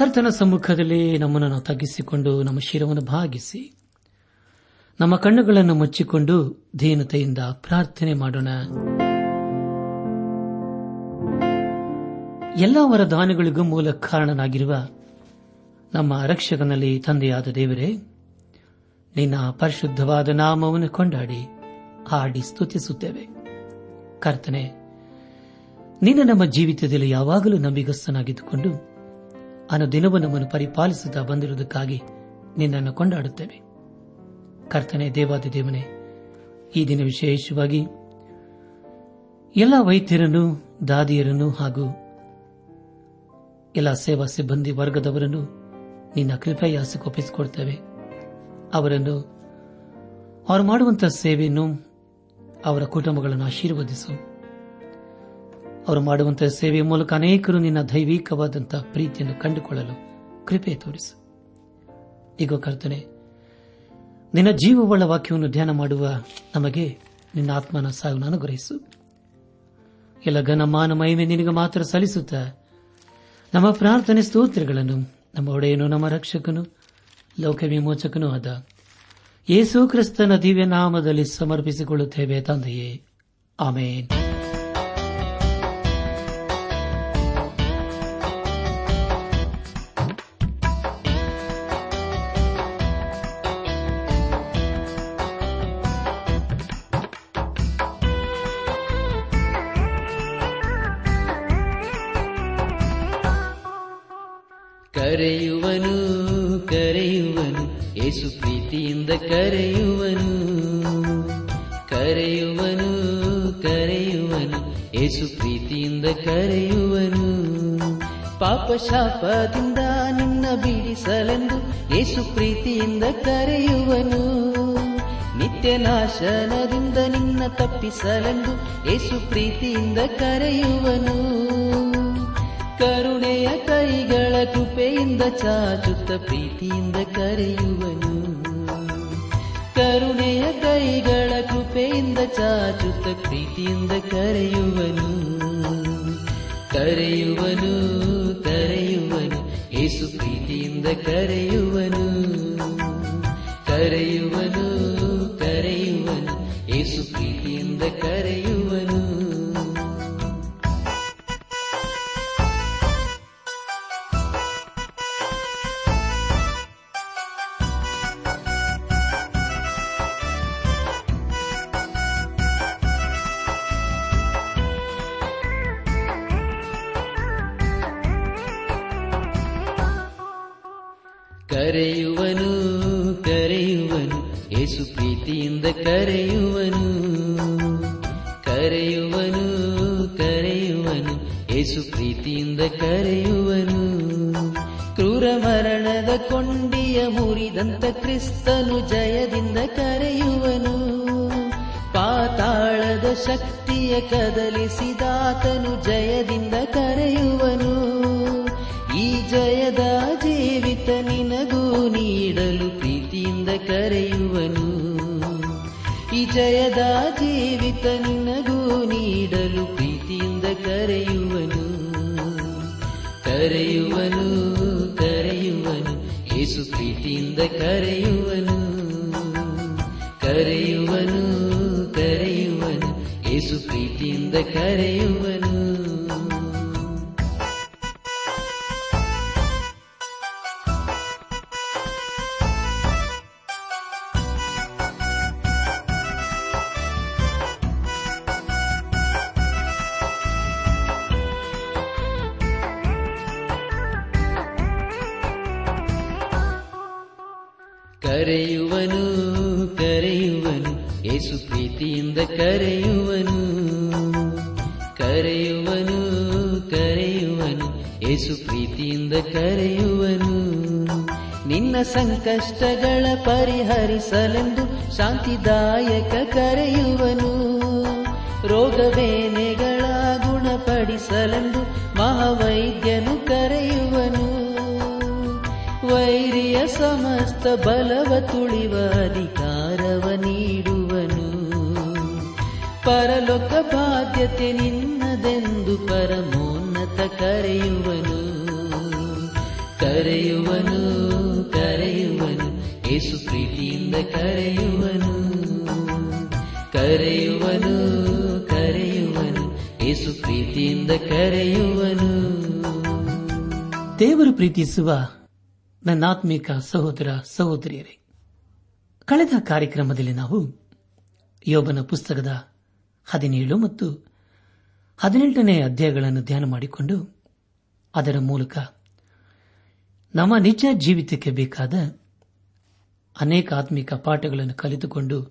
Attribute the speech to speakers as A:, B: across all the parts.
A: ಕರ್ತನ ಸಮ್ಮುಖದಲ್ಲಿ ನಮ್ಮನ್ನು ನಾವು ತಗ್ಗಿಸಿಕೊಂಡು ನಮ್ಮ ಶಿರವನ್ನು ಭಾಗಿಸಿ ನಮ್ಮ ಕಣ್ಣುಗಳನ್ನು ಮುಚ್ಚಿಕೊಂಡು ಧೀನತೆಯಿಂದ ಪ್ರಾರ್ಥನೆ ಮಾಡೋಣ. ಎಲ್ಲ ವರದಾನಗಳಿಗೂ ಮೂಲ ಕಾರಣನಾಗಿರುವ ನಮ್ಮ ರಕ್ಷಕನಲ್ಲಿ ತಂದೆಯಾದ ದೇವರೇ, ನಿನ್ನ ಪರಿಶುದ್ಧವಾದ ನಾಮವನ್ನು ಕೊಂಡಾಡಿ ಹಾಡಿ ಸ್ತುತಿಸುತ್ತೇವೆ. ಕರ್ತನೆ, ನಿನ್ನ ನಮ್ಮ ಜೀವಿತದಲ್ಲಿ ಯಾವಾಗಲೂ ನಂಬಿಗಸ್ತನಾಗಿದ್ದುಕೊಂಡು ಅನು ದಿನವೂ ನಮ್ಮನ್ನು ಪರಿಪಾಲಿಸುತ್ತಾ ಬಂದಿರುವುದಕ್ಕಾಗಿ ನಿನ್ನನ್ನು ಕೊಂಡಾಡುತ್ತೇವೆ. ಕರ್ತನೆ ದೇವಾದಿ ದೇವನೇ, ಈ ದಿನ ವಿಶೇಷವಾಗಿ ಎಲ್ಲ ವೈದ್ಯರನ್ನು, ದಾದಿಯರನ್ನು ಹಾಗೂ ಎಲ್ಲ ಸೇವಾ ಸಿಬ್ಬಂದಿ ವರ್ಗದವರನ್ನು ನಿನ್ನ ಕೃಪೆಯಾಸೆ ಒಪ್ಪಿಸಿಕೊಡ್ತೇವೆ. ಅವರನ್ನು ಅವರು ಮಾಡುವಂತಹ ಸೇವೆಯನ್ನು ಅವರ ಕುಟುಂಬಗಳನ್ನು ಆಶೀರ್ವದಿಸು. ಅವರು ಮಾಡುವಂತಹ ಸೇವೆಯ ಮೂಲಕ ಅನೇಕರು ನಿನ್ನ ದೈವಿಕವಾದಂತಹ ಪ್ರೀತಿಯನ್ನು ಕಂಡುಕೊಳ್ಳಲು ಕೃಪೆ ತೋರಿಸು. ಈಗ ಕರ್ತನೆ, ನಿನ್ನ ಜೀವವುಳ್ಳ ವಾಕ್ಯವನ್ನು ಧ್ಯಾನ ಮಾಡುವ ನಮಗೆ ನಿನ್ನ ಆತ್ಮನ ಸಾಗನ್ನು ಅನುಗ್ರಹಿಸು. ಎಲ್ಲ ಘನಮಾನ ಮಹಿಮೆ ನಿನಗೆ ಮಾತ್ರ ಸಲ್ಲಿಸುತ್ತ ನಮ್ಮ ಪ್ರಾರ್ಥನೆ ಸ್ತೋತ್ರಗಳನ್ನು, ನಮ್ಮ ಒಡೆಯನು, ನಮ್ಮ ರಕ್ಷಕನು, ಲೋಕ ವಿಮೋಚಕನೂ ಆದ ಯೇಸು ಕ್ರಿಸ್ತನ ದಿವ್ಯ ನಾಮದಲ್ಲಿ ಸಮರ್ಪಿಸಿಕೊಳ್ಳುತ್ತೇವೆ ತಂದೆಯೇ. ಆಮೇನ್.
B: ಶಾಪದಿಂದ ನಿನ್ನ ಬಿಡಿಸಲೆಂದು ಏಸು ಪ್ರೀತಿಯಿಂದ ಕರೆಯುವನು. ನಿತ್ಯ ನಾಶನದಿಂದ ನಿನ್ನ ತಪ್ಪಿಸಲೆಂದು ಏಸು ಪ್ರೀತಿಯಿಂದ ಕರೆಯುವನು. ಕರುಣೆಯ ಕೈಗಳ ಕೃಪೆಯಿಂದ ಚಾಚುತ್ತ ಪ್ರೀತಿಯಿಂದ ಕರೆಯುವನು. ಕರುಣೆಯ ಕೈಗಳ ಕೃಪೆಯಿಂದ ಚಾಚುತ್ತ ಪ್ರೀತಿಯಿಂದ ಕರೆಯುವನು. ಕರೆಯುವನು. ಏಸು ಪ್ರೀತಿಯಿಂದ ಕರೆಯುವನು ಕರೆಯುವನು ಕರೆಯುವನು. ಏಸು ಪ್ರೀತಿಯಿಂದ ಕರೆಯುವನು ಕ್ರೂರ ಮರಣದ ಕೊಂಡಿಯ ಮುರಿದಂತ ಕ್ರಿಸ್ತನು ಜಯದಿಂದ ಕರೆಯುವನು. ಪಾತಾಳದ ಶಕ್ತಿಯ ಕದಲಿಸಿದಾತನು ಜಯದಿಂದ ಕರೆಯುವನು. ಈ ಜಯದ ಜೀವಿತ ನಿನಗೂ ನೀಡಲು ಪ್ರೀತಿಯಿಂದ ಕರೆಯುವನು. ಈ ಜಯದ ಜೀವಿತ ನಿನಗೂ ನೀಡಲು ಪ್ರೀತಿಯಿಂದ ಕರೆಯುವನು. ಕರೆಯುವನು. ಕರೆಯುವನು ಏಸು ಪ್ರೀತಿಯಿಂದ ಕರೆಯುವನು. ಕರೆಯುವನು ಕರೆಯುವನು ಏಸು ಪ್ರೀತಿಯಿಂದ ಕರೆಯುವನು. ಕರೆಯುವನು ಕರೆಯುವನು, ಏಸು ಪ್ರೀತಿಯಿಂದ ಕರೆಯುವನು. ಕರೆಯುವನು ಕರೆಯುವನು, ಏಸು ಪ್ರೀತಿಯಿಂದ ಕರೆಯುವನು. ನಿನ್ನ ಸಂಕಷ್ಟಗಳ ಪರಿಹರಿಸಲೆಂದು ಶಾಂತಿದಾಯಕ ಕರೆಯುವನು. ರೋಗವೇನೆಗಳ ಗುಣಪಡಿಸಲೆಂದು ಮಹಾವೈದ್ಯನು ಕರೆಯುವನು ವೈರಿಯ ಸಮಸ್ತ ಬಲವ ತುಳಿವ ಅಧಿಕಾರವ ನೀಡುವನು. ಪರಲೋಕ ಬಾಧ್ಯತೆ ನಿನ್ನದೆಂದು ಪರಮೋನ್ನತ ಕರೆಯುವನು. ಕರೆಯುವನು ಕರೆಯುವನು ಏಸು ಪ್ರೀತಿಯಿಂದ ಕರೆಯುವನು. ಕರೆಯುವನು ಕರೆಯುವನು ಏಸು ಪ್ರೀತಿಯಿಂದ ಕರೆಯುವನು.
A: ದೇವರು ಪ್ರೀತಿಸುವ ನನ್ನಾತ್ಮಿಕ ಸಹೋದರ ಸಹೋದರಿಯರೇ, ಕಳೆದ ಕಾರ್ಯಕ್ರಮದಲ್ಲಿ ನಾವು ಯೋಬನ ಪುಸ್ತಕದ ಹದಿನೇಳು ಮತ್ತು ಹದಿನೆಂಟನೇ ಅಧ್ಯಾಯಗಳನ್ನು ಧ್ಯಾನ ಮಾಡಿಕೊಂಡು ಅದರ ಮೂಲಕ ನಮ್ಮ ನಿಜ ಜೀವಿತಕ್ಕೆ ಬೇಕಾದ ಅನೇಕ ಆತ್ಮಿಕ ಪಾಠಗಳನ್ನು ಕಲಿತುಕೊಂಡು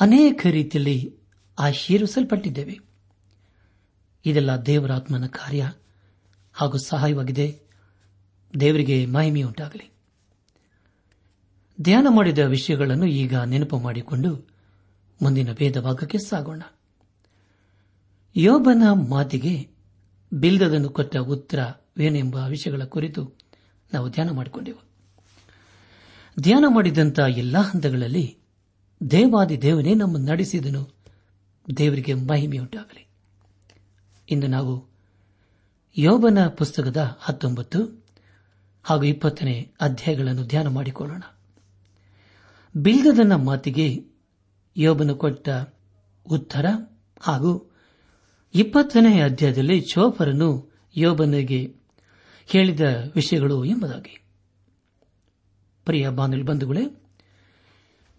A: ಅನೇಕ ರೀತಿಯಲ್ಲಿ ಆಶೀರ್ವಿಸಲ್ಪಟ್ಟಿದ್ದೇವೆ. ಇದೆಲ್ಲ ದೇವರಾತ್ಮನ ಕಾರ್ಯ ಹಾಗೂ ಸಹಾಯವಾಗಿದೆ. ದೇವರಿಗೆ ಮಹಿಮೆಯುಂಟಾಗಲಿ ಧ್ಯಾನ ಮಾಡಿದ ವಿಷಯಗಳನ್ನು ಈಗ ನೆನಪು ಮಾಡಿಕೊಂಡು ಮುಂದಿನ ಭೇದ ಭಾಗಕ್ಕೆ ಸಾಗೋಣ. ಯೋಬನ ಮಾತಿಗೆ ಬಿಲ್ದದನ್ನು ಕೊಟ್ಟ ಉತ್ತರವೇನೆಂಬ ವಿಷಯಗಳ ಕುರಿತು ನಾವು ಧ್ಯಾನ ಮಾಡಿಕೊಂಡೆವು. ಧ್ಯಾನ ಮಾಡಿದಂಥ ಎಲ್ಲಾ ಹಂತಗಳಲ್ಲಿ ದೇವಾದಿ ದೇವನೇ ನಮ್ಮ ನಡೆಸಿದನು. ದೇವರಿಗೆ ಮಹಿಮೆಯುಂಟಾಗಲಿ ಇಂದು ನಾವು ಯೋಬನ ಪುಸ್ತಕದ ಹತ್ತೊಂಬತ್ತು ಹಾಗೂ ಇಪ್ಪತ್ತನೇ ಅಧ್ಯಾಯಗಳನ್ನು ಧ್ಯಾನ ಮಾಡಿಕೊಳ್ಳೋಣ. ಬಿಲ್ಗದನ ಮಾತಿಗೆ ಯೋಬನು ಕೊಟ್ಟ ಉತ್ತರ ಹಾಗೂ ಇಪ್ಪತ್ತನೇ ಅಧ್ಯಾಯದಲ್ಲಿ ಚೋಪರನು ಯೋಬನಿಗೆ ಹೇಳಿದ ವಿಷಯಗಳು ಎಂಬುದಾಗಿ. ಪ್ರಿಯ ಬಾನುಲಿ ಬಂಧುಗಳೇ,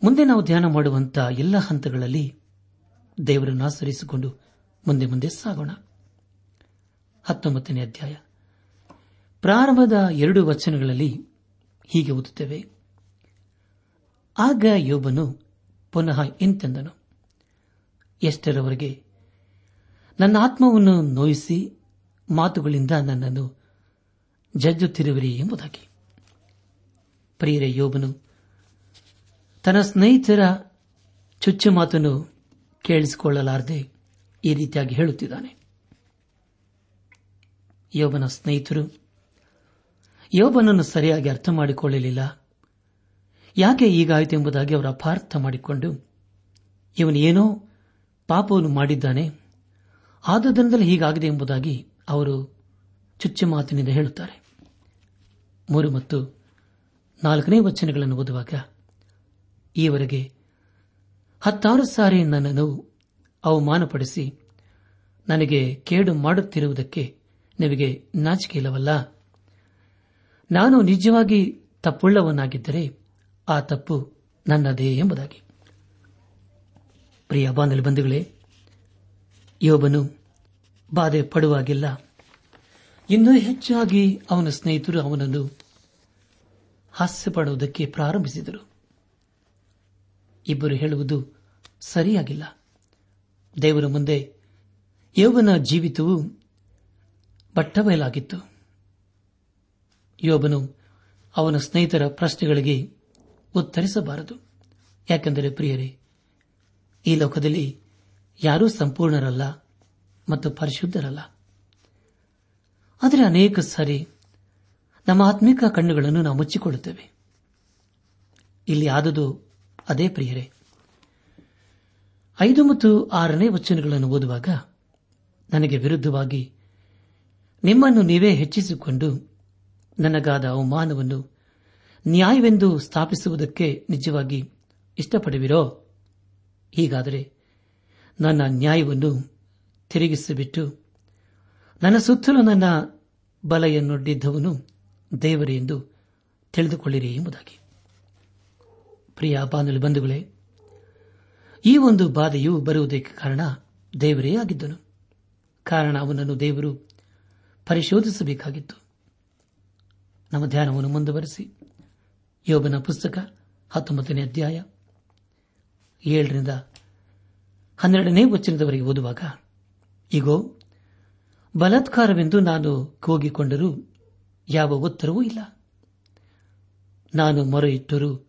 A: ಮುಂದೆ ನಾವು ಧ್ಯಾನ ಮಾಡುವಂತಹ ಎಲ್ಲ ಹಂತಗಳಲ್ಲಿ ದೇವರನ್ನು ಆಚರಿಸಿಕೊಂಡು ಮುಂದೆ ಮುಂದೆ ಸಾಗೋಣ. ಹತ್ತೊಂಬತ್ತನೇ ಅಧ್ಯಾಯ. ಪ್ರಾರಂಭದ ಎರಡು ವಚನಗಳಲ್ಲಿ ಹೀಗೆ ಓದುತ್ತೇವೆ. ಆಗ ಯೋಬನು ಪುನಃ ಎಂತೆಂದನು ಎಷ್ಟರವರೆಗೆ ನನ್ನ ಆತ್ಮವನ್ನು ನೋಯಿಸಿ ಮಾತುಗಳಿಂದ ನನ್ನನ್ನು ಜಜ್ಜುತ್ತಿರುವಿರಿ ಎಂಬುದಾಗಿ. ಪ್ರಿಯರೇ ಯೋಬನು, ತನ್ನ ಸ್ನೇಹಿತರ ಚುಚ್ಚು ಮಾತನ್ನು ಕೇಳಿಸಿಕೊಳ್ಳಲಾರದೆ ಈ ರೀತಿಯಾಗಿ ಹೇಳುತ್ತಿದ್ದಾನೆ. ಯೋಬನ ಸ್ನೇಹಿತರು ಯೋಬನನ್ನು ಸರಿಯಾಗಿ ಅರ್ಥ ಮಾಡಿಕೊಳ್ಳಲಿಲ್ಲ. ಯಾಕೆ ಹೀಗಾಯಿತು ಎಂಬುದಾಗಿ ಅವರು ಅಪಾರ್ಥ ಮಾಡಿಕೊಂಡು, ಇವನು ಏನೋ ಪಾಪವನ್ನು ಮಾಡಿದ್ದಾನೆ ಆದುದರಿಂದಲೇ ಹೀಗಾಗಿದೆ ಎಂಬುದಾಗಿ ಅವರು ಚುಚ್ಚು ಮಾತಿನಿಂದ ಹೇಳುತ್ತಾರೆ. ಮೂರು ಮತ್ತು ನಾಲ್ಕನೇ ವಚನಗಳನ್ನು ಓದುವಾಗ, ಈವರೆಗೆ ಹತ್ತಾರು ಸಾರಿ ನನ್ನನ್ನು ಅವಮಾನಪಡಿಸಿ ನನಗೆ ಕೇಡು ಮಾಡುತ್ತಿರುವುದಕ್ಕೆ ನಿಮಗೆ ನಾಚಿಕೆ ಇಲ್ಲವಲ್ಲ ನಾನು ನಿಜವಾಗಿ ತಪ್ಪುಳ್ಳವನಾಗಿದ್ದರೆ ಆ ತಪ್ಪು ನನ್ನದೇ ಎಂಬುದಾಗಿ. ಪ್ರಿಯ ಬಾಂಧವ ಬಂಧುಗಳೇ, ಯೋಬನು ಬಾಧೆ ಪಡುವಾಗಿಲ್ಲ. ಇನ್ನೂ ಹೆಚ್ಚಾಗಿ ಅವನ ಸ್ನೇಹಿತರು ಅವನನ್ನು ಹಾಸ್ಯಪಡುವುದಕ್ಕೆ ಪ್ರಾರಂಭಿಸಿದರು. ಇಬ್ಬರು ಹೇಳುವುದು ಸರಿಯಾಗಿಲ್ಲ. ದೇವರ ಮುಂದೆ ಯೋಬನ ಜೀವಿತವು ಬಟ್ಟಬಯಲಾಗಿತ್ತು. ಯೋಬನು ಅವನ ಸ್ನೇಹಿತರ ಪ್ರಶ್ನೆಗಳಿಗೆ ಉತ್ತರಿಸಬಾರದು. ಯಾಕೆಂದರೆ ಪ್ರಿಯರೇ, ಈ ಲೋಕದಲ್ಲಿ ಯಾರೂ ಸಂಪೂರ್ಣರಲ್ಲ ಮತ್ತು ಪರಿಶುದ್ಧರಲ್ಲ. ಆದರೆ ಅನೇಕ ಸಾರಿ ನಮ್ಮ ಆತ್ಮಿಕ ಕಣ್ಣುಗಳನ್ನು ನಾವು ಮುಚ್ಚಿಕೊಳ್ಳುತ್ತೇವೆ. ಇಲ್ಲಿ ಆದದು ಅದೇ ಪ್ರಿಯರೇ. ಐದು ಮತ್ತು ಆರನೇ ವಚನಗಳನ್ನು ಓದುವಾಗ ನನಗೆ ವಿರುದ್ಧವಾಗಿ ನಿಮ್ಮನ್ನು ನೀವೇ ಹೆಚ್ಚಿಸಿಕೊಂಡು ನನಗಾದ ಅವಮಾನವನ್ನು ನ್ಯಾಯವೆಂದು ಸ್ಥಾಪಿಸುವುದಕ್ಕೆ ನಿಜವಾಗಿ ಇಷ್ಟಪಡುವಿರೋ? ಹೀಗಾದರೆ ನನ್ನ ನ್ಯಾಯವನ್ನು ತಿರುಗಿಸಿಬಿಟ್ಟು ನನ್ನ ಸುತ್ತಲೂ ನನ್ನ ಬಲೆಯನ್ನೊಡ್ಡಿದ್ದವನು ದೇವರೇ ಎಂದು ತಿಳಿದುಕೊಳ್ಳಿರಿ ಎಂಬುದಾಗಿ. ಪ್ರಿಯ ಬಾನುಲಿ ಬಂಧುಗಳೇ, ಈ ಒಂದು ಬಾಧೆಯು ಬರುವುದಕ್ಕೆ ಕಾರಣ ದೇವರೇ ಆಗಿದ್ದನು. ಕಾರಣ ಅವನನ್ನು ದೇವರು ಪರಿಶೋಧಿಸಬೇಕಾಗಿತ್ತು. ನಮ್ಮ ಧ್ಯಾನವನ್ನು ಮುಂದುವರೆಸಿ. ಯೋಬನ ಪುಸ್ತಕ ಹತ್ತೊಂಬತ್ತನೇ ಅಧ್ಯಾಯ ಏಳರಿಂದ ಹನ್ನೆರಡನೇ ವಚನದವರೆಗೆ ಓದುವಾಗ ಈಗೋ ಬಲಾತ್ಕಾರವೆಂದು ನಾನು ಕೂಗಿಕೊಂಡರೂ ಯಾವ ಉತ್ತರವೂ ಇಲ್ಲ. ನಾನು ಮೊರೆಯಿಟ್ಟರೂ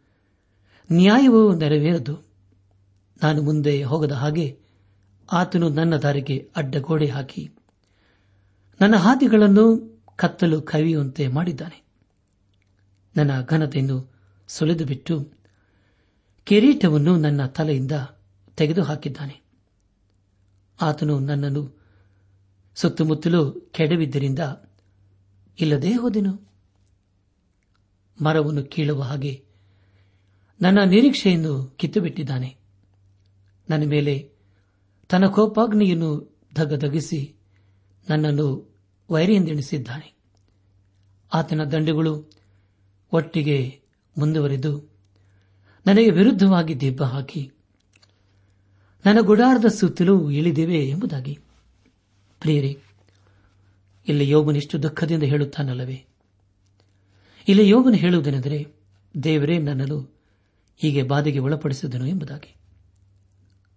A: ನ್ಯಾಯವೂ ನೆರವೇರದು. ನಾನು ಮುಂದೆ ಹೋಗದ ಹಾಗೆ ಆತನು ನನ್ನ ದಾರಿಗೆ ಅಡ್ಡಗೋಡೆ ಹಾಕಿ ನನ್ನ ಹಾದಿಗಳನ್ನು ಕತ್ತಲು ಕವಿಯುವಂತೆ ಮಾಡಿದ್ದಾನೆ. ನನ್ನ ಘನತೆಯನ್ನು ಸುಲಿದು ಬಿಟ್ಟು ಕಿರೀಟವನ್ನು ನನ್ನ ತಲೆಯಿಂದ ತೆಗೆದುಹಾಕಿದ್ದಾನೆ. ಆತನು ನನ್ನನ್ನು ಸುತ್ತಮುತ್ತಲೂ ಕೆಡವಿದ್ದರಿಂದ, ಇಲ್ಲದೇ ಹೋದೆನು. ಮರವನ್ನು ಕೀಳುವ ಹಾಗೆ ನನ್ನ ನಿರೀಕ್ಷೆಯನ್ನು ಕಿತ್ತುಬಿಟ್ಟಿದ್ದಾನೆ. ನನ್ನ ಮೇಲೆ ತನ್ನ ಕೋಪಾಗ್ನಿಯನ್ನು ಧಗಧಗಿಸಿ ನನ್ನನ್ನು ವೈರಿಯೆಂದೆಣಿಸಿದ್ದಾನೆ. ಆತನ ದಂಡೆಗಳು ಒಟ್ಟಿಗೆ ಮುಂದುವರೆದು ನನಗೆ ವಿರುದ್ಧವಾಗಿ ದಿಬ್ಬ ಹಾಕಿ, ನನ್ನ ಗುಡಾರದ ಸುತ್ತಲೂ ಇಳಿದಿವೆ ಎಂಬುದಾಗಿ. ಪ್ರಿಯರೇ, ಇಲ್ಲಿ ಯೋಗನಿಷ್ಟು ದುಃಖದಿಂದ ಹೇಳುತ್ತಾನಲ್ಲವೇ? ಇಲ್ಲಿ ಯೋಗನು ಹೇಳುವುದೇನೆಂದರೆ, ದೇವರೇ ನನ್ನನ್ನು ಹೀಗೆ ಬಾಧೆಗೆ ಒಳಪಡಿಸಿದನು ಎಂಬುದಾಗಿ.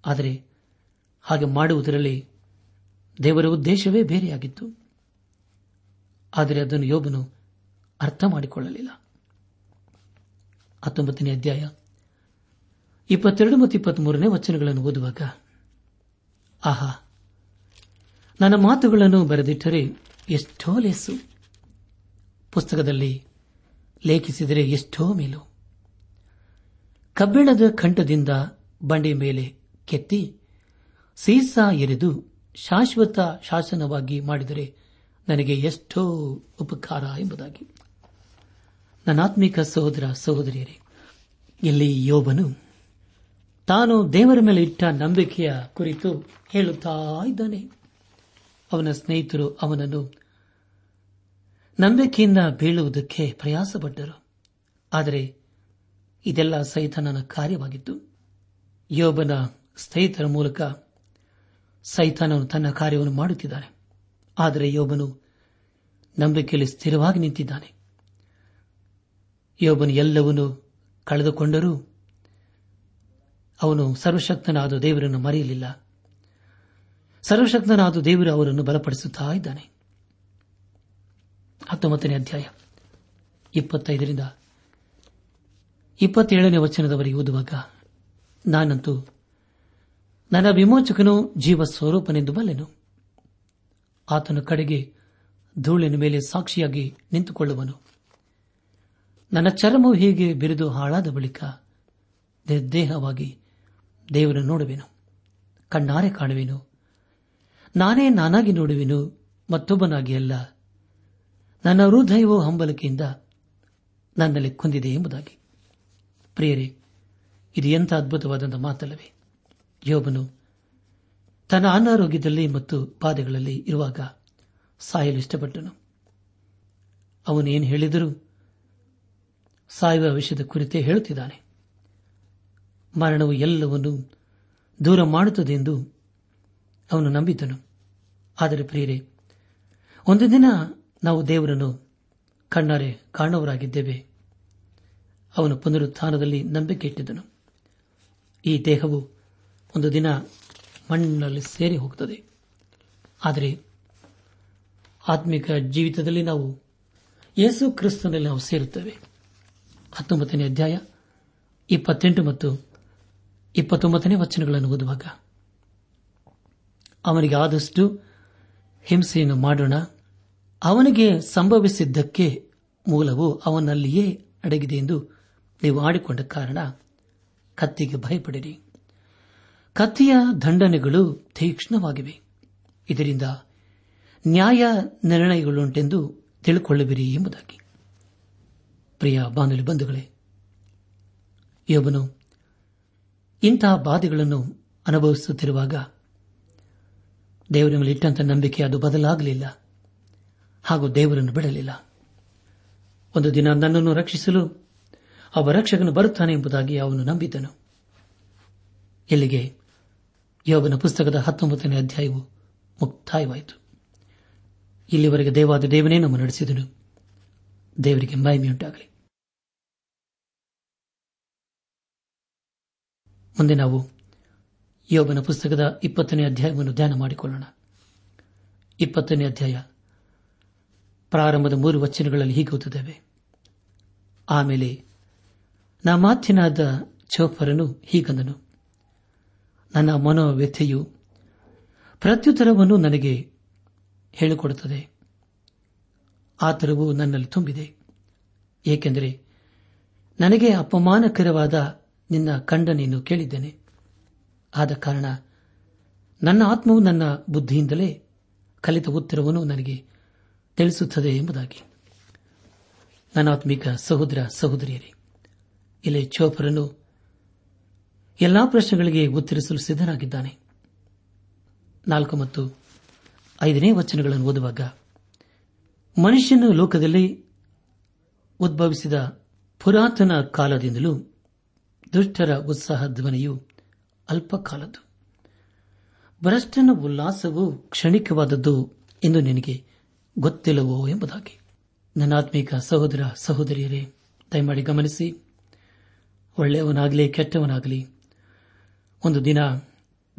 A: ಆದರೆ ಹಾಗೆ ಮಾಡುವುದರಲ್ಲಿ ದೇವರ ಉದ್ದೇಶವೇ ಬೇರೆಯಾಗಿತ್ತು. ಆದರೆ ಅದನ್ನು ಯೋಬನು ಅರ್ಥ ಮಾಡಿಕೊಳ್ಳಲಿಲ್ಲ. ಹತ್ತೊಂಬತ್ತನೇ ಅಧ್ಯಾಯ. ಇಪ್ಪತ್ತೆರಡು ಮತ್ತು ಇಪ್ಪತ್ಮೂರನೇ ವಚನಗಳನ್ನು ಓದುವಾಗ, ಆಹಾ, ನನ್ನ ಮಾತುಗಳನ್ನು ಬರೆದಿಟ್ಟರೆ ಎಷ್ಟೋ ಲೇಸು. ಪುಸ್ತಕದಲ್ಲಿ ಲೇಖಿಸಿದರೆ ಎಷ್ಟೋ ಮೇಲು. ಕಬ್ಬಿಣದ ಕಂಠದಿಂದ ಬಂಡೆ ಮೇಲೆ ಕೆತ್ತಿ ಸೀಸಾ ಎರೆದು ಶಾಶ್ವತ ಶಾಸನವಾಗಿ ಮಾಡಿದರೆ ನನಗೆ ಎಷ್ಟೋ ಉಪಕಾರ ಎಂಬುದಾಗಿ. ನನ್ನಾತ್ಮಿಕ ಸಹೋದರ ಸಹೋದರಿಯರೇ, ಇಲ್ಲಿ ಯೋಬನು ತಾನು ದೇವರ ಮೇಲೆ ಇಟ್ಟ ನಂಬಿಕೆಯ ಕುರಿತು ಹೇಳುತ್ತಾ ಇದ್ದಾನೆ. ಅವನ ಸ್ನೇಹಿತರು ಅವನನ್ನು ನಂಬಿಕೆಯಿಂದ ಬೀಳುವುದಕ್ಕೆ ಪ್ರಯಾಸಪಟ್ಟರು. ಆದರೆ ಇದೆಲ್ಲ ಸೈತಾನನ ಕಾರ್ಯವಾಗಿತ್ತು. ಯೋಬನ ಸ್ನೇಹಿತರ ಮೂಲಕ ಸೈತಾನನು ತನ್ನ ಕಾರ್ಯವನ್ನು ಮಾಡುತ್ತಿದ್ದಾನೆ. ಆದರೆ ಯೋಬನು ನಂಬಿಕೆಯಲ್ಲಿ ಸ್ಥಿರವಾಗಿ ನಿಂತಿದ್ದಾನೆ. ಯೋಬನು ಎಲ್ಲವನ್ನೂ ಕಳೆದುಕೊಂಡರೂ ಅವನು ಸರ್ವಶಕ್ತನಾದ ದೇವರನ್ನು ಮರೆಯಲಿಲ್ಲ. ಸರ್ವಶಕ್ತನಾದ ದೇವರು ಅವರನ್ನು ಬಲಪಡಿಸುತ್ತಾ ಇದ್ದಾನೆ. ಹತ್ತೊಂಬತ್ತನೇ ಅಧ್ಯಾಯ, ಇಪ್ಪತ್ತೈದರಿಂದ ಇಪ್ಪತ್ತೇಳನೇ ವಚನದವರೆಗೆ ಓದುವಾಗ, ನಾನಂತೂ ನನ್ನ ವಿಮೋಚಕನು ಜೀವ ಸ್ವರೂಪನೆಂದು ಬಲ್ಲೆನು. ಆತನ ಕಡೆಗೆ ಧೂಳಿನ ಮೇಲೆ ಸಾಕ್ಷಿಯಾಗಿ ನಿಂತುಕೊಳ್ಳುವನು. ನನ್ನ ಚರ್ಮವು ಹೀಗೆ ಬಿರಿದು ಹಾಳಾದ ಬಳಿಕ ನಿರ್ದೇಹವಾಗಿ ದೇವರನ್ನು ನೋಡುವೆನು, ಕಣ್ಣಾರೆ ಕಾಣುವೆನು, ನಾನೇ ನಾನಾಗಿ ನೋಡುವೆನು, ಮತ್ತೊಬ್ಬನಾಗಿ ಅಲ್ಲ. ನನ್ನ ಹೃದಯವು ಹಂಬಲಿಕೆಯಿಂದ ನನ್ನಲ್ಲಿ ಕುಂದಿದೆ ಎಂಬುದಾಗಿ. ಪ್ರಿಯರೇ, ಇದು ಎಂಥ ಅದ್ಭುತವಾದಂಥ ಮಾತಲ್ಲವೇ. ಯೋಬನು ತನ್ನ ಅನಾರೋಗ್ಯದಲ್ಲಿ ಮತ್ತು ಬಾಧೆಗಳಲ್ಲಿ ಇರುವಾಗ ಸಾಯಲು ಇಷ್ಟಪಟ್ಟನು. ಅವನು ಏನು ಹೇಳಿದರೂ ಸಾಯುವ ವಿಷಯದ ಕುರಿತೇ ಹೇಳುತ್ತಿದ್ದಾನೆ. ಮರಣವು ಎಲ್ಲವನ್ನು ದೂರ ಮಾಡುತ್ತದೆ ಎಂದು ಅವನು ನಂಬಿದ್ದನು. ಆದರೆ ಪ್ರಿಯರೇ, ಒಂದು ದಿನ ನಾವು ದೇವರನ್ನು ಕಣ್ಣಾರೆ ಕಾಣವರಾಗಿದ್ದೇವೆ ಅವನು ಪುನರುತ್ಥಾನದಲ್ಲಿ ನಂಬಿಕೆ ಇಟ್ಟಿದ್ದನು. ಈ ದೇಹವು ಒಂದು ದಿನ ಮಣ್ಣಿನಲ್ಲಿ ಸೇರಿ ಹೋಗುತ್ತದೆ. ಆದರೆ ಆತ್ಮಿಕ ಜೀವಿತದಲ್ಲಿ ನಾವು ಯೇಸು ಕ್ರಿಸ್ತನಲ್ಲಿ ನಾವು ಸೇರುತ್ತೇವೆ. ಹತ್ತೊಂಬತ್ತನೇ ಅಧ್ಯಾಯ, ಇಪ್ಪತ್ತೆಂಟು ಮತ್ತು ಇಪ್ಪತ್ತೊಂಬತ್ತನೇ ವಚನಗಳನ್ನು ಓದುವಾಗ. ಅವನಿಗೆ ಆದಷ್ಟು ಹಿಂಸೆಯನ್ನು ಮಾಡೋಣ. ಅವನಿಗೆ ಸಂಭವಿಸಿದ್ದಕ್ಕೆ ಮೂಲವು ಅವನಲ್ಲಿಯೇ ಅಡಗಿದೆ ಎಂದು ನೀವು ಆಡಿಕೊಂಡ ಕಾರಣ, ಕತ್ತಿಗೆ ಭಯಪಡಿರಿ. ಕತ್ತಿಯ ದಂಡನೆಗಳು ತೀಕ್ಷ್ಣವಾಗಿವೆ. ಇದರಿಂದ ನ್ಯಾಯ ನಿರ್ಣಯಗಳುಂಟೆಂದು ತಿಳಿಕೊಳ್ಳುವಿರಿ ಎಂಬುದಾಗಿ. ಪ್ರಿಯ ಬಾನುಲಿ ಬಂಧುಗಳೇ, ಯೋಬನು ಇಂತಹ ಬಾಧೆಗಳನ್ನು ಅನುಭವಿಸುತ್ತಿರುವಾಗ ದೇವರ ಮೇಲೆ ಇಟ್ಟಂತ ನಂಬಿಕೆ ಅದು ಬದಲಾಗಲಿಲ್ಲ, ಹಾಗೂ ದೇವರನ್ನು ಬಿಡಲಿಲ್ಲ. ಒಂದು ದಿನ ನನ್ನನ್ನು ರಕ್ಷಿಸಲು ಅವ ರಕ್ಷಕನು ಬರುತ್ತಾನೆ ಎಂಬುದಾಗಿ ಅವನು ನಂಬಿದ್ದನು. ಇಲ್ಲಿಗೆ ಯೋಬನ ಪುಸ್ತಕದ ಹತ್ತೊಂಬತ್ತನೇ ಅಧ್ಯಾಯವು ಮುಕ್ತಾಯವಾಯಿತು. ಇಲ್ಲಿವರೆಗೆ ದೇವಾದ ದೇವನೇ ನಮ್ಮ ನಡೆಸಿದನು. ದೇವರಿಗೆ ಮಹಿಮೆಯುಂಟಾಗಲಿ ಮುಂದೆ ನಾವು ಯೋಬನ ಪುಸ್ತಕದ ಇಪ್ಪತ್ತನೇ ಅಧ್ಯಾಯವನ್ನು ಧ್ಯಾನ ಮಾಡಿಕೊಳ್ಳೋಣ. ಇಪ್ಪತ್ತನೇ ಅಧ್ಯಾಯ ಪ್ರಾರಂಭದ ಮೂರು ವಚನಗಳಲ್ಲಿ ಹೀಗೆ ಓದುತ್ತೇವೆ. ಆಮೇಲೆ ಮಾತಿನಾದ ಚೋಫರನು ಹೀಗಂದನು. ನನ್ನ ಮನೋವ್ಯಥೆಯು ಪ್ರತ್ಯುತ್ತರವನ್ನು ನನಗೆ ಹೇಳಿಕೊಡುತ್ತದೆ. ಆತರವು ನನ್ನಲ್ಲಿ ತುಂಬಿದೆ. ಏಕೆಂದರೆ ನನಗೆ ಅಪಮಾನಕರವಾದ ನಿನ್ನ ಖಂಡನೆಯನ್ನು ಕೇಳಿದ್ದೇನೆ. ಆದ ಕಾರಣ ನನ್ನ ಆತ್ಮವು ನನ್ನ ಬುದ್ಧಿಯಿಂದಲೇ ಕಲಿತ ಉತ್ತರವನ್ನು ನನಗೆ ತಿಳಿಸುತ್ತದೆ ಎಂಬುದಾಗಿ. ನನ್ನ ಆತ್ಮಿಕ ಸಹೋದರ ಸಹೋದರಿಯರೇ, ಇಲ್ಲಿ ಚೋಪರನು ಎಲ್ಲಾ ಪ್ರಶ್ನೆಗಳಿಗೆ ಉತ್ತರಿಸಲು ಸಿದ್ದನಾಗಿದ್ದಾನೆ ನಾಲ್ಕು ಮತ್ತು ಐದನೇ ವಚನಗಳನ್ನು ಓದುವಾಗ ಮನುಷ್ಯನ ಲೋಕದಲ್ಲಿ ಉದ್ಭವಿಸಿದ ಪುರಾತನ ಕಾಲದಿಂದಲೂ ದುಷ್ಟರ ಉತ್ಸಾಹ ಧ್ವನಿಯು ಅಲ್ಪಕಾಲದ್ದು. ಭ್ರಷ್ಟನ ಉಲ್ಲಾಸವು ಕ್ಷಣಿಕವಾದದ್ದು ಎಂದು ನಿನಗೆ ಗೊತ್ತಿಲ್ಲವೋ ಎಂಬುದಾಗಿ. ನನ್ನಾತ್ಮೀಕ ಸಹೋದರ ಸಹೋದರಿಯರೇ, ದಯಮಾಡಿ ಗಮನಿಸಿ. ಒಳ್ಳೆಯವನಾಗಲಿ, ಕೆಟ್ಟವನಾಗಲಿ, ಒಂದು ದಿನ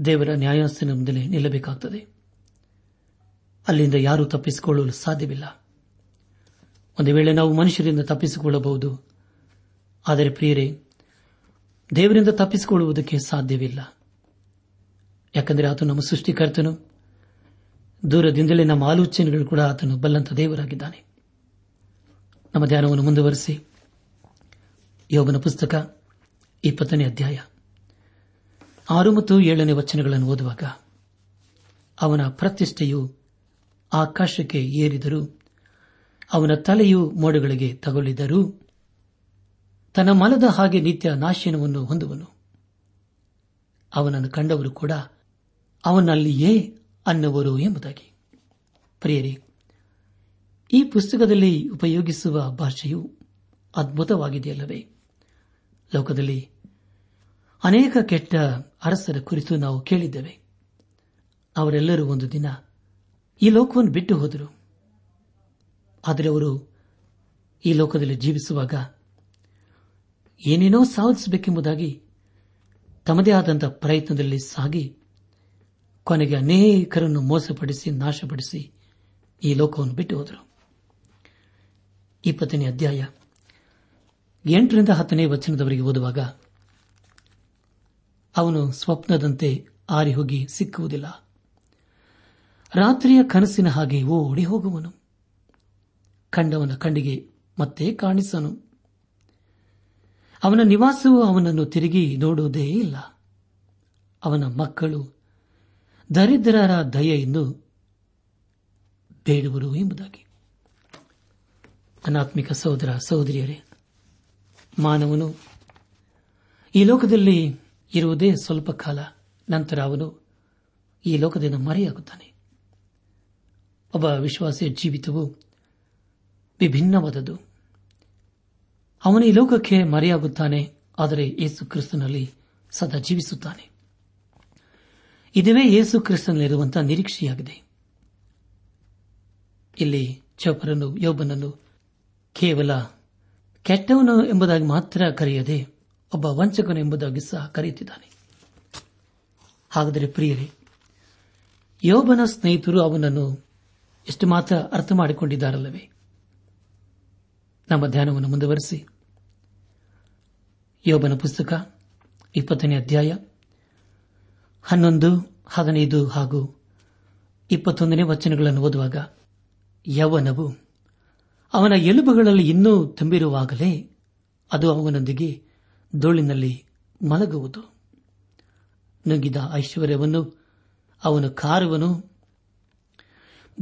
A: ದೇವರ ನ್ಯಾಯಾಸನ ಮುಂದೆ ನಿಲ್ಲಬೇಕಾಗುತ್ತದೆ ಅಲ್ಲಿಂದ ಯಾರೂ ತಪ್ಪಿಸಿಕೊಳ್ಳಲು ಸಾಧ್ಯವಿಲ್ಲ. ಒಂದು ವೇಳೆ ನಾವು ಮನುಷ್ಯರಿಂದ ತಪ್ಪಿಸಿಕೊಳ್ಳಬಹುದು. ಆದರೆ ಪ್ರಿಯರೇ, ದೇವರಿಂದ ತಪ್ಪಿಸಿಕೊಳ್ಳುವುದಕ್ಕೆ ಸಾಧ್ಯವಿಲ್ಲ. ಯಾಕೆಂದರೆ ಆತ ನಮ್ಮ ಸೃಷ್ಟಿಕರ್ತನು. ದೂರದಿಂದಲೇ ನಮ್ಮ ಆಲೋಚನೆಗಳು ಕೂಡ ಆತನು ಬಲ್ಲಂತ ದೇವರಾಗಿದ್ದಾನೆ. ನಮ್ಮ ಧ್ಯಾನವನ್ನು ಮುಂದುವರೆಸಿ. ಯೋಗನ ಪುಸ್ತಕ ಇಪ್ಪತ್ತನೇ ಅಧ್ಯಾಯ. ಆರು ಮತ್ತು ಏಳನೇ ವಚನಗಳನ್ನು ಓದುವಾಗ, ಅವನ ಪ್ರತಿಷ್ಠೆಯು ಆಕಾಶಕ್ಕೆ ಏರಿದರೂ ಅವನ ತಲೆಯು ಮೋಡಗಳಿಗೆ ತಗುಲಿದರೂ ತನ್ನ ಮಲದ ಹಾಗೆ ನಿತ್ಯ ನಾಶನವನ್ನು ಹೊಂದುವನು. ಅವನನ್ನು ಕಂಡವರು ಕೂಡ ಅವನಲ್ಲಿಯೇ ಅನ್ನುವರು ಎಂಬುದಾಗಿ. ಪ್ರಿಯರಿ, ಈ ಪುಸ್ತಕದಲ್ಲಿ ಉಪಯೋಗಿಸುವ ಭಾಷೆಯು ಅದ್ಭುತವಾಗಿದೆಯಲ್ಲವೇ? ಲೋಕದಲ್ಲಿ ಅನೇಕ ಕೆಟ್ಟ ಅರಸರ ಕುರಿತು ನಾವು ಕೇಳಿದ್ದೇವೆ. ಅವರೆಲ್ಲರೂ ಒಂದು ದಿನ ಈ ಲೋಕವನ್ನು ಬಿಟ್ಟು ಹೋದರು. ಆದರೆ ಅವರು ಈ ಲೋಕದಲ್ಲಿ ಜೀವಿಸುವಾಗ ಏನೇನೋ ಸಾಧಿಸಬೇಕೆಂಬುದಾಗಿ ತಮ್ಮದೇ ಆದಂತಹ ಪ್ರಯತ್ನದಲ್ಲಿ ಸಾಗಿ ಕೊನೆಗೆ ಅನೇಕರನ್ನು ಮೋಸಪಡಿಸಿ ನಾಶಪಡಿಸಿ ಈ ಲೋಕವನ್ನು ಬಿಟ್ಟು ಹೋದರು. ಇಪ್ಪತ್ತನೇ ಅಧ್ಯಾಯ ಎಂಟರಿಂದ ಹತ್ತನೇ ವಚನದವರೆಗೆ ಓದುವಾಗ ಅವನು ಸ್ವಪ್ನದಂತೆ ಆರಿ ಹೋಗಿ ಸಿಕ್ಕುವುದಿಲ್ಲ. ರಾತ್ರಿಯ ಕನಸಿನ ಹಾಗೆ ಓಡಿ ಹೋಗುವನು. ಕಂಡವನ ಕಣ್ಣಿಗೆ ಮತ್ತೆ ಕಾಣಿಸನು. ಅವನ ನಿವಾಸವು ಅವನನ್ನು ತಿರುಗಿ ನೋಡುವುದೇ ಇಲ್ಲ. ಅವನ ಮಕ್ಕಳು ದರಿದ್ರರ ದಯೆಯನ್ನು ಬೇಡುವರು ಎಂಬುದಾಗಿ. ಅನಾತ್ಮಿಕ ಸಹೋದರ ಸಹೋದರಿಯರೇ, ಮಾನವನು ಈ ಲೋಕದಲ್ಲಿ ಇರುವುದೇ ಸ್ವಲ್ಪ ಕಾಲ, ನಂತರ ಅವನು ಈ ಲೋಕದಿಂದ ಮರೆಯಾಗುತ್ತಾನೆ. ಒಬ್ಬ ವಿಶ್ವಾಸಿಯ ಜೀವಿತವು ವಿಭಿನ್ನವಾದದ್ದು. ಅವನು ಈ ಲೋಕಕ್ಕೆ ಮರೆಯಾಗುತ್ತಾನೆ, ಆದರೆ ಯೇಸು ಕ್ರಿಸ್ತನಲ್ಲಿ ಸದಾ ಜೀವಿಸುತ್ತಾನೆ. ಇದುವೇ ಯೇಸು ಕ್ರಿಸ್ತನಲ್ಲಿರುವಂತಹ ನಿರೀಕ್ಷೆಯಾಗಿದೆ. ಇಲ್ಲಿ ಚೌಪರನ್ನು, ಯೋಬನನ್ನು ಕೇವಲ ಕೆಟ್ಟವನು ಎಂಬುದಾಗಿ ಮಾತ್ರ ಕರೆಯದೆ, ಒಬ್ಬ ವಂಚಕನು ಎಂಬುದಾಗಿ ಸಹ ಕರೆಯುತ್ತಿದ್ದಾನೆ. ಹಾಗಾದರೆ ಪ್ರಿಯರೇ, ಯೋಬನ ಸ್ನೇಹಿತರು ಅವನನ್ನು ಎಷ್ಟು ಮಾತ್ರ ಅರ್ಥ ಮಾಡಿಕೊಂಡಿದ್ದಾರಲ್ಲವೇ? ನಮ್ಮ ಧ್ಯಾನವನ್ನು ಮುಂದುವರೆಸಿ. ಯೋಬನ ಪುಸ್ತಕ, ಇಪ್ಪತ್ತನೇ ಅಧ್ಯಾಯ, ಹನ್ನೊಂದು, ಹದಿನೈದು ಹಾಗೂ ಇಪ್ಪತ್ತೊಂದನೇ ವಚನಗಳನ್ನು ಓದುವಾಗ, ಯವನವು ಅವನ ಎಲುಬುಗಳಲ್ಲಿ ಇನ್ನೂ ತುಂಬಿರುವಾಗಲೇ ಅದು ಅವನೊಂದಿಗೆ ಧೂಳಿನಲ್ಲಿ ಮಲಗುವುದು. ನುಗ್ಗಿದ ಐಶ್ವರ್ಯವನ್ನು, ಅವನು ಕಾರುವನು.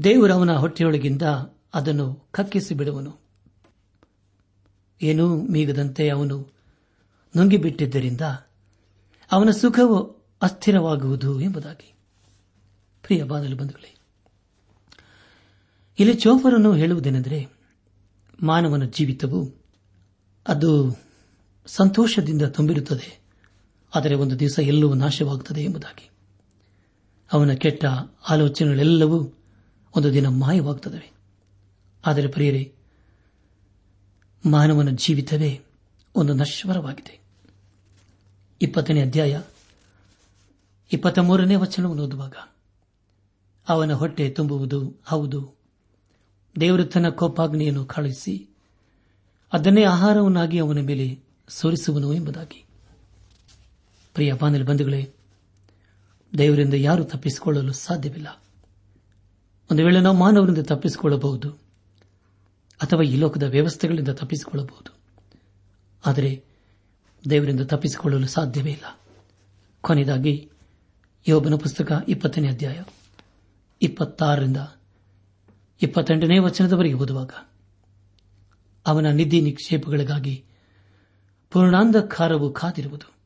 A: ದೇವರು ಅವನ ಹೊಟ್ಟೆಯೊಳಗಿಂದ ಅದನ್ನು ಕಕ್ಕಿಸಿ ಬಿಡುವನು ಏನೂ ಮೀಗದಂತೆ ಅವನು ನುಂಗಿಬಿಟ್ಟಿದ್ದರಿಂದ ಅವನ ಸುಖವು ಅಸ್ಥಿರವಾಗುವುದು ಎಂಬುದಾಗಿ. ಪ್ರಿಯ ಬಾದಲು ಬಂಧುಗಳೇ, ಇಲ್ಲಿ ಚೋಫರನ್ನು ಹೇಳುವುದೇನೆಂದರೆ, ಮಾನವನ ಜೀವಿತವು ಅದು ಸಂತೋಷದಿಂದ ತುಂಬಿರುತ್ತದೆ, ಆದರೆ ಒಂದು ದಿವಸ ಎಲ್ಲವೂ ನಾಶವಾಗುತ್ತದೆ ಎಂಬುದಾಗಿ. ಅವನ ಕೆಟ್ಟ ಆಲೋಚನೆಗಳೆಲ್ಲವೂ ಒಂದು ದಿನ ಮಾಯವಾಗುತ್ತದೆ ಆದರೆ ಪ್ರಿಯರೇ ಮಾನವನ ಜೀವಿತವೇ ಒಂದು ನಶ್ವರವಾಗಿದೆ. ಇಪ್ಪತ್ತನೇ ಅಧ್ಯಾಯ ಇಪ್ಪತ್ತ ಮೂರನೇ ವಚನವನ್ನು ಓದುವಾಗ, ಅವನ ಹೊಟ್ಟೆ ತುಂಬುವುದು, ಹೌದು, ದೇವರು ತನ್ನ ಕೋಪಾಗ್ನಿಯನ್ನು ಕಳುಹಿಸಿ ಅದನ್ನೇ ಆಹಾರವನ್ನಾಗಿ ಅವನ ಮೇಲೆ ಸೋರಿಸುವನು ಎಂಬುದಾಗಿ. ಪ್ರಿಯ ಬಾನಲಿ ಬಂಧುಗಳೇ, ದೇವರಿಂದ ಯಾರು ತಪ್ಪಿಸಿಕೊಳ್ಳಲು ಸಾಧ್ಯವಿಲ್ಲ. ಒಂದು ವೇಳೆ ನಾವು ಮಾನವರಿಂದ ತಪ್ಪಿಸಿಕೊಳ್ಳಬಹುದು ಅಥವಾ ಈ ಲೋಕದ ವ್ಯವಸ್ಥೆಗಳಿಂದ ತಪ್ಪಿಸಿಕೊಳ್ಳಬಹುದು. ಆದರೆ ದೇವರಿಂದ ತಪ್ಪಿಸಿಕೊಳ್ಳಲು ಸಾಧ್ಯವೇ ಇಲ್ಲ. ಕೊನೆಯದಾಗಿ, ಯೋಬನ ಪುಸ್ತಕ ಇಪ್ಪತ್ತನೇ ಅಧ್ಯಾಯ, ಇಪ್ಪತ್ತಾರರಿಂದ ಇಪ್ಪತ್ತೆಂಟನೇ ವಚನದವರೆಗೆ ಓದುವಾಗ, ಅವನ ನಿಧಿ ನಿಕ್ಷೇಪಗಳಿಗಾಗಿ ಪೂರ್ಣಾಂಧಕಾರವು ಕಾದಿರುವುದು.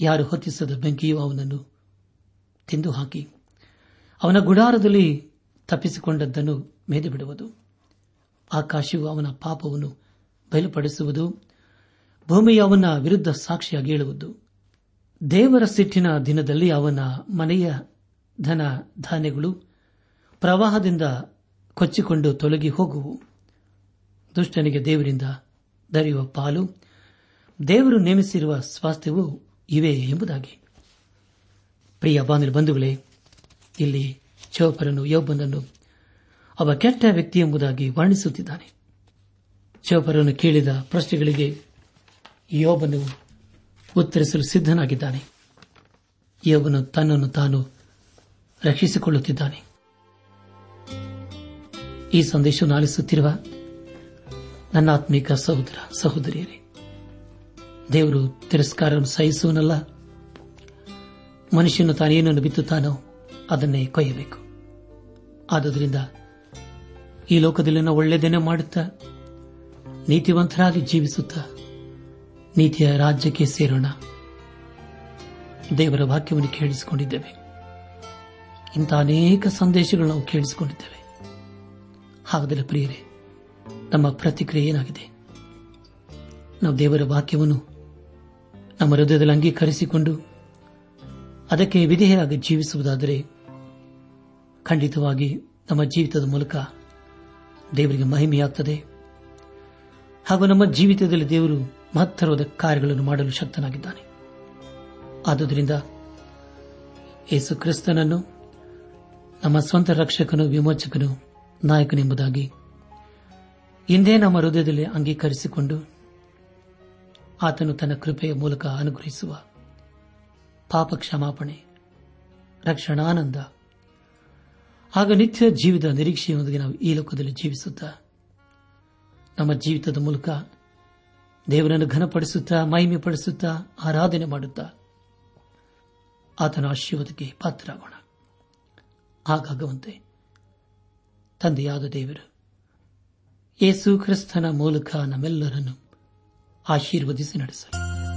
A: ಯಾರು ಹೊತ್ತಿಸದ ಬೆಂಕಿಯು ಅವನನ್ನು ತಿಂದು ಹಾಕಿ ಅವನ ಗುಡಾರದಲ್ಲಿ ತಪ್ಪಿಸಿಕೊಂಡದ್ದನ್ನು ಮೇದು ಬಿಡುವುದು ಆಕಾಶವು ಅವನ ಪಾಪವನ್ನು ಬಯಲುಪಡಿಸುವುದು, ಭೂಮಿಯು ಅವನ ವಿರುದ್ಧ ಸಾಕ್ಷಿಯಾಗಿ ಹೇಳುವುದು. ದೇವರ ಸಿಟ್ಟಿನ ದಿನದಲ್ಲಿ ಅವನ ಮನೆಯ ಧನ ಧಾನ್ಯಗಳು ಪ್ರವಾಹದಿಂದ ಕೊಚ್ಚಿಕೊಂಡು ತೊಲಗಿ ಹೋಗುವು. ದುಷ್ಟನಿಗೆ ದೇವರಿಂದ ದರಿಯುವ ಪಾಲು, ದೇವರು ನೇಮಿಸಿರುವ ಸ್ವಾಸ್ಥ್ಯವು ಇವೆ ಎಂಬುದಾಗಿ. ಪ್ರಿಯ ಬಾನಿಲ್ ಬಂಧುಗಳೇ, ಇಲ್ಲಿ ಚೌಪರನು ಯೋಬನನ್ನು ಅವ ಕೆಟ್ಟ ವ್ಯಕ್ತಿ ಎಂಬುದಾಗಿ ವರ್ಣಿಸುತ್ತಿದ್ದಾನೆ. ಚೌಪರನ್ನು ಕೇಳಿದ ಪ್ರಶ್ನೆಗಳಿಗೆ ಯೋಬನು ಉತ್ತರಿಸಲು ಸಿದ್ದನಾಗಿದ್ದಾನೆ ಯೋಬನು ತನ್ನನ್ನು ತಾನು ರಕ್ಷಿಸಿಕೊಳ್ಳುತ್ತಿದ್ದಾನೆ. ಈ ಸಂದೇಶವನ್ನು ಆಲಿಸುತ್ತಿರುವ ನನ್ನ ಆತ್ಮಿಕ ಸಹೋದರ ಸಹೋದರಿಯರೇ, ದೇವರು ತಿರಸ್ಕಾರ ಸಹಿಸುವನಲ್ಲ. ಮನುಷ್ಯನು ತಾನೇನನ್ನು ಬಿತ್ತುತ್ತಾನೋ ಅದನ್ನೇ ಕೊಯ್ಯಬೇಕು. ಆದುದರಿಂದ ಈ ಲೋಕದಲ್ಲಿನ ನಾವು ಒಳ್ಳೆಯದನ್ನೇ ಮಾಡುತ್ತಾ? ನೀತಿವಂತರಾಗಿ ಜೀವಿಸುತ್ತಾ? ನೀತಿಯ ರಾಜ್ಯಕ್ಕೆ ಸೇರೋಣ. ದೇವರ ವಾಕ್ಯವನ್ನು ಕೇಳಿಸಿಕೊಂಡಿದ್ದೇವೆ. ಇಂಥ ಅನೇಕ ಸಂದೇಶಗಳು ನಾವು ಕೇಳಿಸಿಕೊಂಡಿದ್ದೇವೆ. ಹಾಗಾದರೆ ಪ್ರಿಯರೇ, ನಮ್ಮ ಪ್ರತಿಕ್ರಿಯೆ ಏನಾಗಿದೆ? ನಾವು ದೇವರ ವಾಕ್ಯವನ್ನು ನಮ್ಮ ಹೃದಯದಲ್ಲಿ ಅಂಗೀಕರಿಸಿಕೊಂಡು ಅದಕ್ಕೆ ವಿಧೇಯರಾಗಿ ಜೀವಿಸುವುದಾದರೆ ಖಂಡಿತವಾಗಿ ನಮ್ಮ ಜೀವಿತದ ಮೂಲಕ ದೇವರಿಗೆ ಮಹಿಮೆಯಾಗ್ತದೆ. ಹಾಗೂ ನಮ್ಮ ಜೀವಿತದಲ್ಲಿ ದೇವರು ಮಹತ್ತರವಾದ ಕಾರ್ಯಗಳನ್ನು ಮಾಡಲು ಶಕ್ತನಾಗಿದ್ದಾನೆ. ಆದುದರಿಂದ ಯೇಸು ಕ್ರಿಸ್ತನನ್ನು ನಮ್ಮ ಸ್ವಂತ ರಕ್ಷಕನು ವಿಮೋಚಕನು ನಾಯಕನೆಂಬುದಾಗಿ ಇಂದೇ ನಮ್ಮ ಹೃದಯದಲ್ಲಿ ಅಂಗೀಕರಿಸಿಕೊಂಡು ಆತನು ತನ್ನ ಕೃಪೆಯ ಮೂಲಕ ಅನುಗ್ರಹಿಸುವ ಪಾಪ ಕ್ಷಮಾಪಣೆ ರಕ್ಷಣಾನಂದ ಆಗ ನಿತ್ಯ ಜೀವಿತ ನಿರೀಕ್ಷೆಯೊಂದಿಗೆ ನಾವು ಈ ಲೋಕದಲ್ಲಿ ಜೀವಿಸುತ್ತಾ, ನಮ್ಮ ಜೀವಿತದ ಮೂಲಕ ದೇವರನ್ನು ಘನಪಡಿಸುತ್ತಾ ಮಹಿಮೆ ಪಡಿಸುತ್ತಾ ಆರಾಧನೆ ಮಾಡುತ್ತಾ, ಆತನ ಆಶೀರ್ವಾದಕ್ಕೆ ಪಾತ್ರರಾಗೋಣ. ಹಾಗಾಗುವಂತೆ ತಂದೆಯಾದ ದೇವರು, ಯೇಸು ಕ್ರಿಸ್ತನ ಮೂಲಕ ನಮ್ಮೆಲ್ಲರನ್ನು ಆಶೀರ್ವದಿಸಿ ನಡೆಸಲಿ.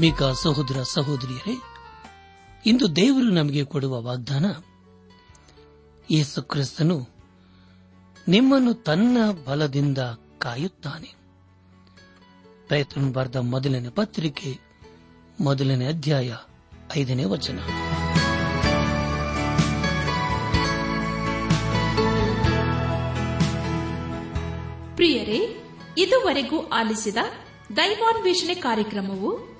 A: ಆತ್ಮೀಕ ಸಹೋದರ ಸಹೋದರಿಯರೇ, ಇಂದು ದೇವರು ನಮಗೆ ಕೊಡುವ ವಾಗ್ದಾನ ಯೇಸು ಕ್ರಿಸ್ತನು ನಿಮ್ಮನ್ನು ತನ್ನ ಬಲದಿಂದ ಕಾಯುತ್ತಾನೆ. ಪ್ರಯತ್ನ ಬರೆದ ಮೊದಲನೇ ಪತ್ರಿಕೆ, ಮೊದಲನೇ ಅಧ್ಯಾಯ, ಐದನೇ ವಚನ.
C: ಪ್ರಿಯರೇ, ಇದುವರೆಗೂ ಆಲಿಸಿದ ದೈವಾನ್ವೇಷಣೆ ಕಾರ್ಯಕ್ರಮವು